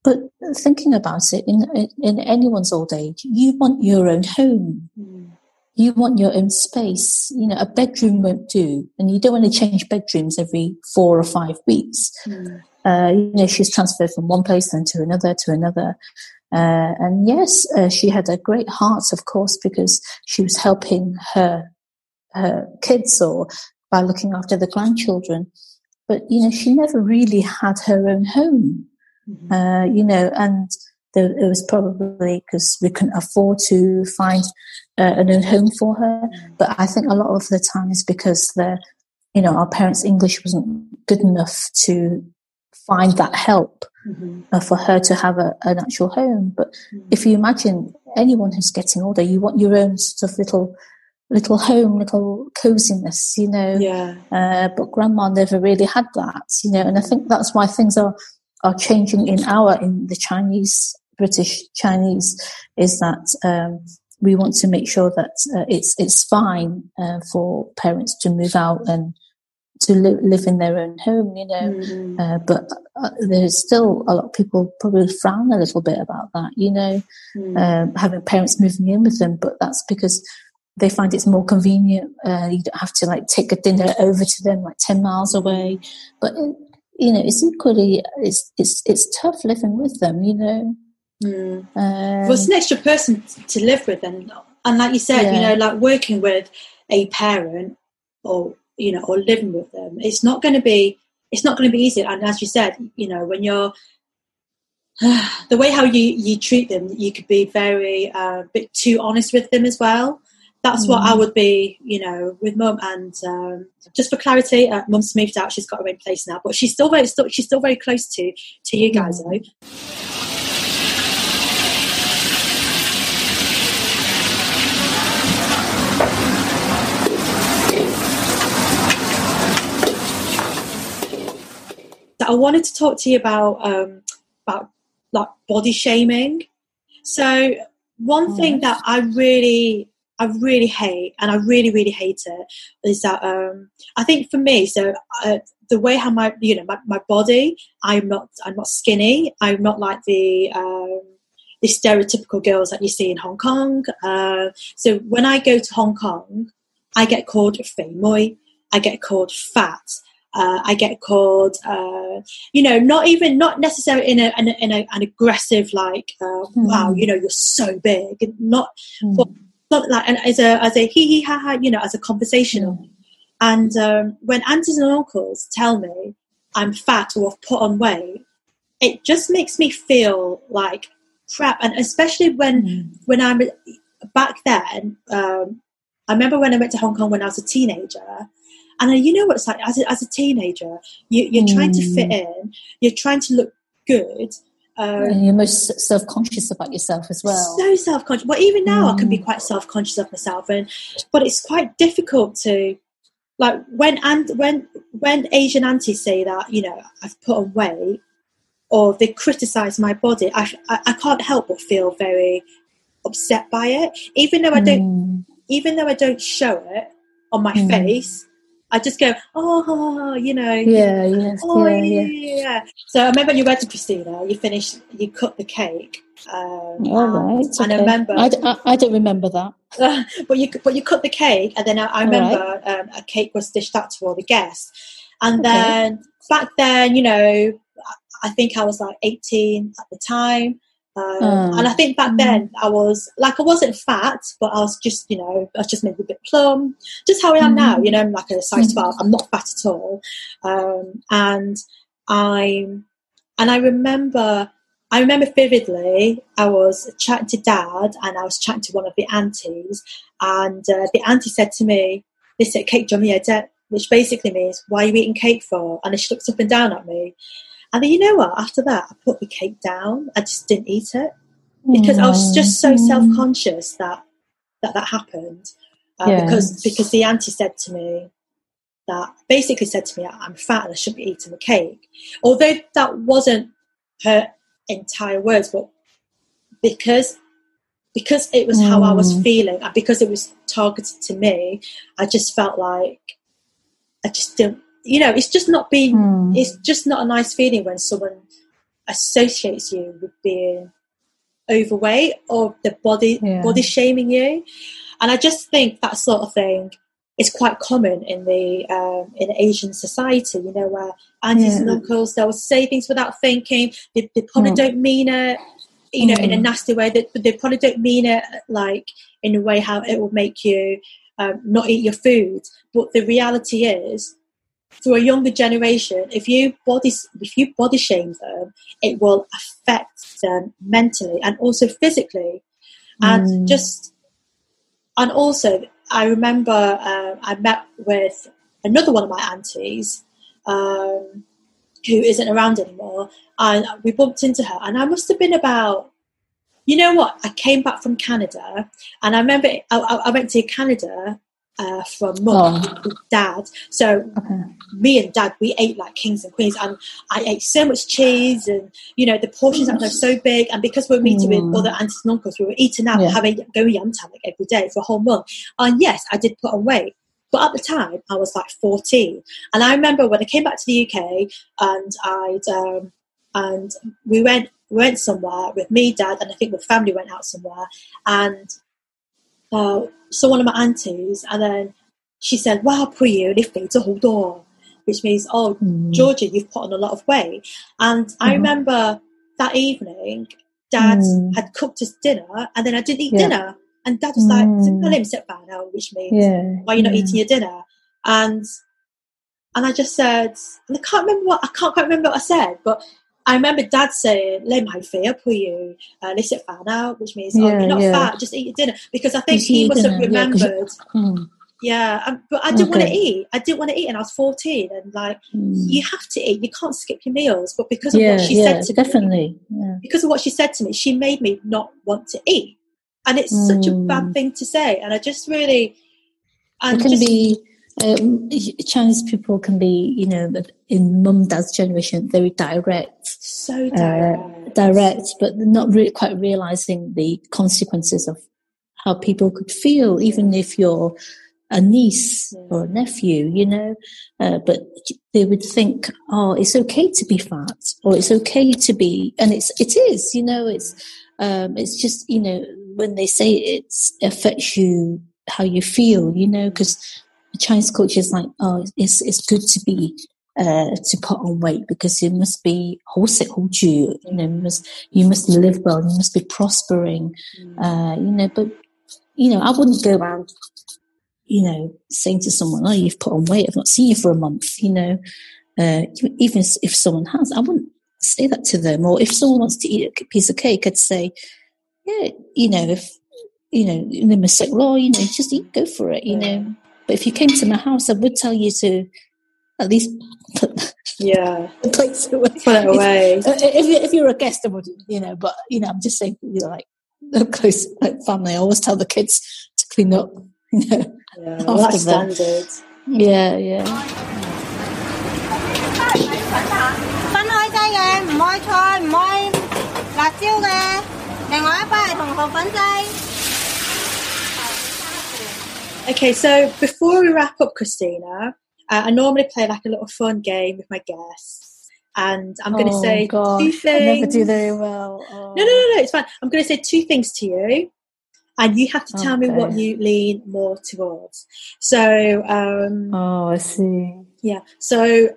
But thinking about it, in in anyone's old age, you want your own home. Mm. You want your own space. You know, a bedroom won't do, and you don't want to change bedrooms every four or five weeks. Mm. Uh, you know, she's transferred from one place then to another to another. Uh, and yes, uh, she had a great heart, of course, because she was helping her her kids or by looking after the grandchildren. But you know, she never really had her own home. Mm-hmm. Uh, you know, and there, it was probably because we couldn't afford to find uh, an own home for her. Mm-hmm. But I think a lot of the time is because the you know our parents' English wasn't good enough to find that help mm-hmm. uh, for her to have a, an actual home. But mm-hmm. if you imagine anyone who's getting older, you want your own sort of little little home, little coziness, you know. Yeah. Uh, but grandma never really had that, you know. And I think that's why things are are changing in our in the Chinese British Chinese is that um, we want to make sure that uh, it's it's fine uh, for parents to move out and to li- live in their own home, you know. Mm-hmm. Uh, but uh, there's still a lot of people probably frown a little bit about that, you know, mm-hmm. um, having parents moving in with them. But that's because they find it's more convenient. Uh, you don't have to like take a dinner over to them like ten miles away. But uh, you know, it's equally it's it's it's tough living with them, you know. Mm. Um, well, it's an extra person to live with, and and like you said, yeah. you know, like working with a parent or you know, or living with them. It's not going to be, it's not going to be easy. And as you said, you know, when you're, the way how you, you treat them, you could be very, uh, bit too honest with them as well. that's mm. what I would be, you know, with mum. And um, just for clarity, uh, mum's moved out; she's got her own place now, but she's still very, still, she's still very close to to you guys, mm. though. I wanted to talk to you about um, about like body shaming. So one oh, thing that I really I really hate, and I really, really hate it, is that um, I think for me, so uh, the way how my, you know, my, my body, I'm not, I'm not skinny. I'm not like the, um, the stereotypical girls that you see in Hong Kong. Uh, so when I go to Hong Kong, I get called fei moi. I get called fat. Uh, I get called, uh, you know, not even, not necessarily in, a, in, a, in a, an aggressive, like, uh, mm. wow, you know, you're so big. Not, mm. but like and as a as a hee hee ha ha, you know, as a conversational. Mm. And um, when aunties and uncles tell me I'm fat or I've put on weight, it just makes me feel like crap. And especially when mm. when I'm back then, um, I remember when I went to Hong Kong when I was a teenager. And you know what it's like as a, as a teenager, you, are mm. trying to fit mm. in, you're trying to look good, um, and you're most self conscious about yourself as well. So self conscious. Well, even now mm. I can be mm. quite self conscious of myself, and but it's quite difficult to like when and when when Asian aunties say that you know I've put on weight or they criticize my body, I, I, I can't help but feel very upset by it, even though I don't mm. even though I don't show it on my mm. face. I just go, oh, you know, yeah, yes, oh, yeah, yeah, yeah, yeah. So I remember you went to Christina, you finished, you cut the cake. Um, All right, and, I remember, I, I, I, don't remember that. but you, but you cut the cake, and then I, I remember right. um, a cake was dished out to all the guests, and okay. then back then, you know, I think I was like eighteen at the time. Um, mm. And I think back then I was like I wasn't fat, but I was just you know I was just maybe a bit plump, just how I am mm. now. You know, I'm like a size twelve. I'm not fat at all, um, and I'm and I remember I remember vividly. I was chatting to dad, and I was chatting to one of the aunties, and uh, the auntie said to me, "This is cake jummy which basically means why are you eating cake for?" And she looked up and down at me, and then you know what? After that, I put the cake down. I just didn't eat it because I was just so self conscious that that that happened. Uh, yes. Because because the auntie said to me that basically said to me, "I'm fat and I shouldn't be eating the cake." Although that wasn't her entire words, but because because it was mm. how I was mm. feeling and because it was targeted to me, I just felt like I just didn't you know, it's just not being, mm. it's just not a nice feeling when someone associates you with being overweight or the body yeah. body shaming you. And I just think that sort of thing is quite common in the um, in Asian society. You know, where aunties yeah. and uncles they'll say things without thinking. They, they probably mm. don't mean it, you know, mm. in a hmm. nasty way. That they, they probably don't mean it like in a way how it will make you um, not eat your food. But the reality is for a younger generation, if you body if you body shame them, it will affect them mentally and also physically, and mm. just and also I remember uh, I met with another one of my aunties um, who isn't around anymore, and we bumped into her, and I must have been about. You know what? I came back from Canada, and I remember I, I went to Canada uh, from mum, oh. dad. So okay. me and dad, we ate like kings and queens, and I ate so much cheese, and you know the portions are so big. And because we're meeting mm. with other aunties and uncles, we were eating out, yeah. having going yum tam like every day for a whole month. And yes, I did put on weight. But at the time, I was like 14. And I remember when I came back to the UK and I'd, um, and we went, went somewhere with me, dad, and I think the family went out somewhere. And uh, saw one of my aunties, and then she said, "Wow, 配嘢你肥咗好多," which means, "Oh, mm. Georgia, you've put on a lot of weight." And mm. I remember that evening, Dad mm. had cooked us dinner, and then I didn't eat yeah. dinner, and Dad was like, "Let him sit down now," which means, yeah. "Why are you not eating your dinner?" And and I just said, and I can't remember what I can't quite remember what I said, but I remember Dad saying, "Let my fear for you, uh, let it fan out," which means, "Oh, you're not yeah. fat, just eat your dinner." Because I think Just he must have dinner, yeah, you- remembered. Hmm, Yeah, um, but I didn't want to eat. I didn't want to eat, and I was 14, and like hmm. you have to eat. You can't skip your meals. But because of yeah, what she yeah, said to me, definitely. Yeah. because of what she said to me, she made me not want to eat, and it's such a bad Mm. thing to say. And I just really, and it can just, be um, Chinese people can be, you know, in mum dad's generation, very direct, so uh, direct. direct, but not really quite realizing the consequences of how people could feel, even if you're a niece or a nephew, you know. Uh, but they would think, oh, it's okay to be fat, or it's okay to be, and it's it is, you know, it's um, it's just you know when they say it affects you how you feel, you know, because Chinese culture is like, oh, it's it's good to be uh, to put on weight because you must be 好食好住, you know, you must you must live well, you must be prospering, uh, you know. But you know, I wouldn't go around, you know, saying to someone, "Oh, you've put on weight. I've not seen you for a month." You know, uh, even if someone has, I wouldn't say that to them. Or if someone wants to eat a piece of cake, I'd say, "Yeah, you know, if you know, in the mistake law, you know, just eat, go for it." You know. But if you came to my house, I would tell you to at least put yeah, the plates away. put it away. Uh, If, you- if you're a guest, I wouldn't, you know. But you know, I'm just saying, you know, like a close like family. I always tell the kids to clean up. You know. Yeah, well, that's After them. standard. Yeah, yeah. Okay, so before we wrap up, Christina, uh, I normally play like a little fun game with my guests, and I'm going to oh, say gosh, two I things. never do very well. Oh. No, no, no, no, it's fine. I'm going to say two things to you, and you have to tell me what you lean more towards. So, um, Oh, I see. yeah, so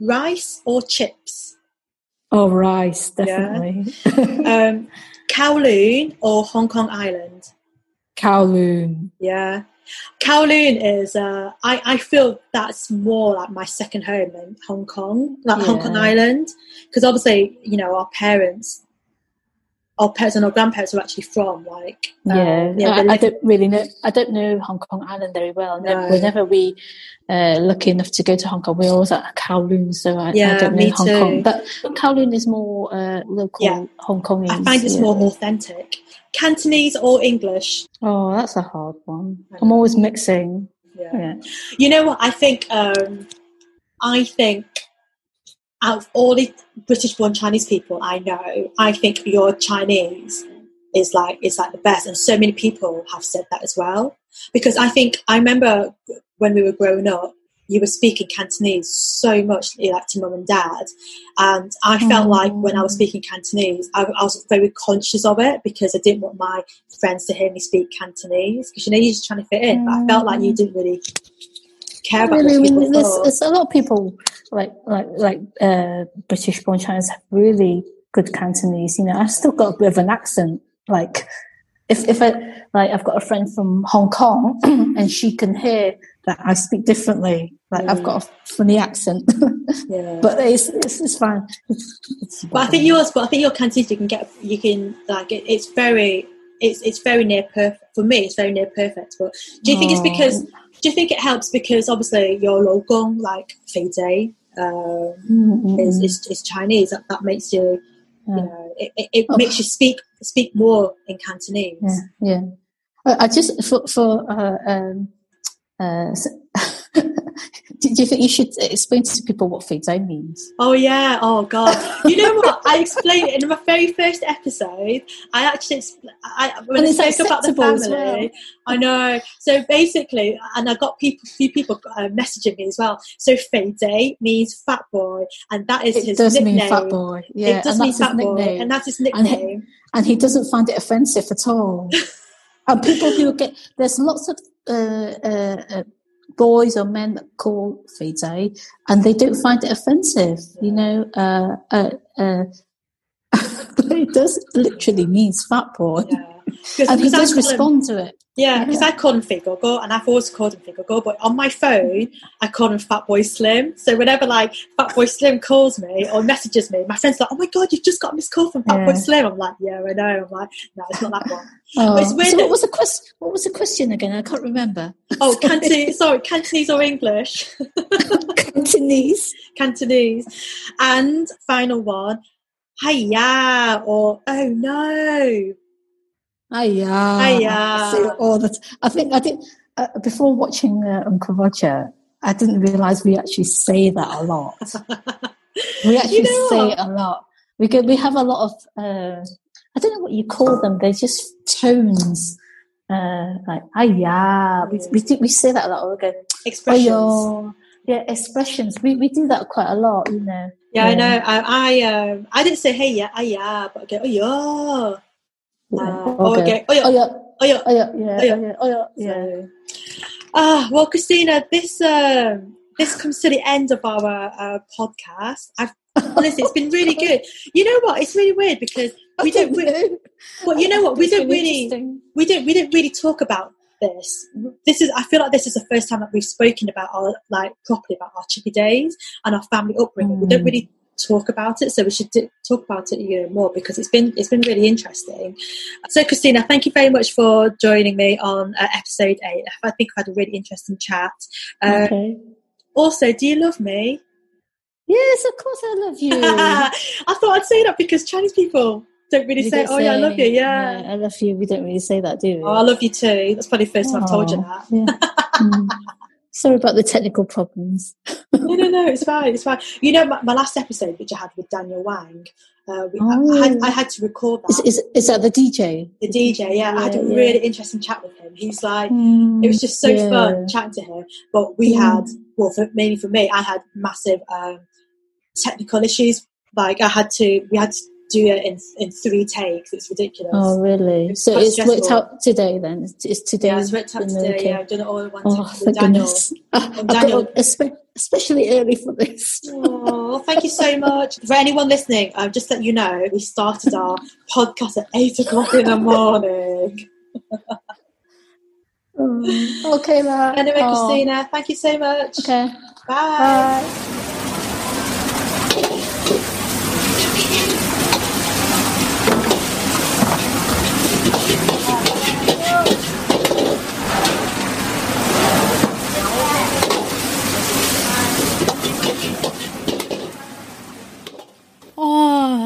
rice or chips, Oh, rice, Yeah. definitely. um, Kowloon or Hong Kong Island. Kowloon. Yeah. Kowloon is, uh, I, I feel that's more like my second home than Hong Kong, like Hong Kong Island. Because obviously, you know, our parents, our parents and our grandparents are actually from like, Yeah, yeah, I, I don't really know. I don't know Hong Kong Island very well. No. Whenever we uh, lucky enough to go to Hong Kong, we're always at Kowloon, so I, I don't know Hong too. Kong. But Kowloon is more uh, local Yeah. Hong Kongese. I find it's yeah. more authentic. Cantonese or English? Oh, that's a hard one. I'm always mixing. Yeah. Yeah. You know what? I think um, I think out of all the British-born Chinese people I know, I think your Chinese is like is like the best, and so many people have said that as well. Because I think I remember when we were growing up, you were speaking Cantonese so much, know, like to mum and dad, and I felt like when I was speaking Cantonese, I, I was very conscious of it because I didn't want my friends to hear me speak Cantonese because you know you're just trying to fit in. But I felt like you mm. didn't really care about Really, I mean, there's, a lot of people like like like uh, British born Chinese have really good Cantonese. You know, I've still got a bit of an accent. Like if if I like I've got a friend from Hong Kong and she can hear that I speak differently. Like I've got a funny accent, Yeah. but it's it's, it's fine. It's, it's But I think yours, but I think your Cantonese, you can get, you can like, it, it's very, it's it's very near perfect for me. It's very near perfect. But do you think it's because? Do you think it helps because obviously your logong, like Fei Zhe, um, Mm, is, is is Chinese? That, that makes you, Yeah. you know, it, it, it Oh. makes you speak speak more in Cantonese. yeah, yeah. I, I just for for uh, um, uh, do you think you should explain to people what fei zai means? Oh yeah. Oh god. You know what? I explained it in my very first episode. I actually, I when And I spoke about the family. I know. So basically, and I got people, few people uh, messaging me as well. So Day means fat boy, and that is It his does nickname. mean fat boy. Yeah, it does mean fat boy, nickname. and that's his And he- nickname. and he doesn't find it offensive at all. and people who get there's lots of uh, uh, uh, boys or men that call Zai, and they don't find it offensive. You know, uh, uh, uh, but it does literally means fat boy, yeah. And he does call him- respond to it. Yeah, because I call him Figogo, and I've always called him Figogo, but on my phone, I call him Fat Boy Slim. So whenever like Fat Boy Slim calls me or messages me, my friend's like, "Oh my god, you've just got this call from Fatboy Yeah. Slim." I'm like, "Yeah, I know." I'm like, "No, it's not that one." Oh, so what was the question? What was the question again? I can't remember. Oh, Cantonese, sorry, Cantonese or English? Cantonese. Cantonese. And final one, hiya or oh no. Yeah. Hiya. I it all the t- I think I did uh, before watching uh, Uncle Roger. I didn't realize we actually say that a lot. We actually know say what? it a lot. We get, we have a lot of uh, I don't know what you call them. They're just tones. Uh, like yeah, we we, do, we say that a lot. We go Expressions. yeah, yeah, expressions. We we do that quite a lot, you know. Yeah, I know. I I, um, I didn't say hey yeah, ah, yeah, but I go oh yeah, Yeah. Uh, oh, okay. Oh, yeah. Oh yeah. oh yeah. Oh yeah. Oh, yeah. Oh yeah. Oh yeah. yeah. So, ah, well, Christina, this um, this comes to the end of our uh, podcast. I've honestly, it's been really good. You know what? It's really weird because we don't. Re- well, you know what? We don't really. we don't we don't really talk about this. This is I feel like this is the first time that we've spoken about our like properly about our chippy days and our family upbringing. We don't Mm. really talk about it, so we should do, talk about it you know more because it's been it's been really interesting. So Christina, thank you very much for joining me on uh, episode eight. I think I've had a really interesting chat. Uh, okay. Also, do you love me? Yes, of course I love you. I thought I'd say that because Chinese people don't really say, "Oh yeah, I love you." say, Yeah. I love you. We don't really say that, do we? Oh, I love you too. That's probably the first time I've told you that. yeah. Mm. Sorry about the technical problems. no, no, no, it's fine, it's fine. You know, my, my last episode, which I had with Daniel Wang, uh, we, I, I, had, Oh. I had to record Is, that. is, is that the DJ? the DJ, yeah, I had a Yeah, yeah. really interesting chat with him. He's like, Mm, it was just so yeah. fun chatting to him. But we Yeah. had, well, for, mainly for me, I had massive um, technical issues. Like, I had to, we had to do it in in three takes. It's ridiculous. Oh, really? It's So it's worked stressful. out today then? It's, today? yeah, it's worked out today. okay. Yeah, I've done it all in one Oh, thank Daniel. goodness. Daniel- espe- especially early for this. Oh, thank you so much. For anyone listening, I'll just let you know we started our podcast at eight o'clock in the morning. Oh, okay, love. Anyway, Oh, Christina, thank you so much. Okay. Bye. Bye.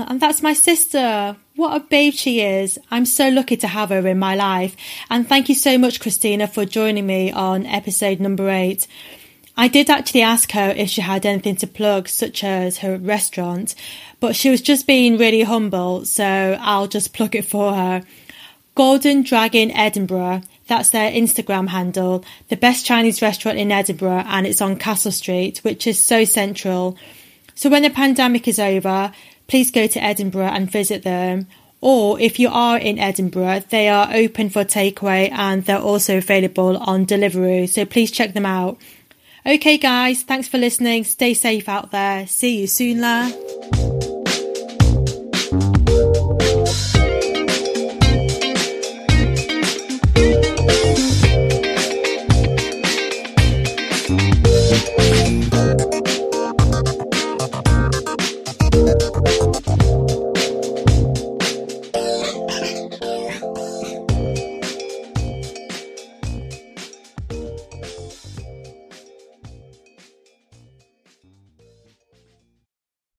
And that's my sister. What a babe she is. I'm so lucky to have her in my life. And thank you so much, Christina, for joining me on episode number eight. I did actually ask her if she had anything to plug, such as her restaurant, but she was just being really humble, so I'll just plug it for her. Golden Dragon Edinburgh, that's their Instagram handle, the best Chinese restaurant in Edinburgh, and it's on Castle Street, which is so central. So when the pandemic is over, please go to Edinburgh and visit them. Or if you are in Edinburgh, they are open for takeaway and they're also available on delivery. So please check them out. Okay, guys, thanks for listening. Stay safe out there. See you soon, la.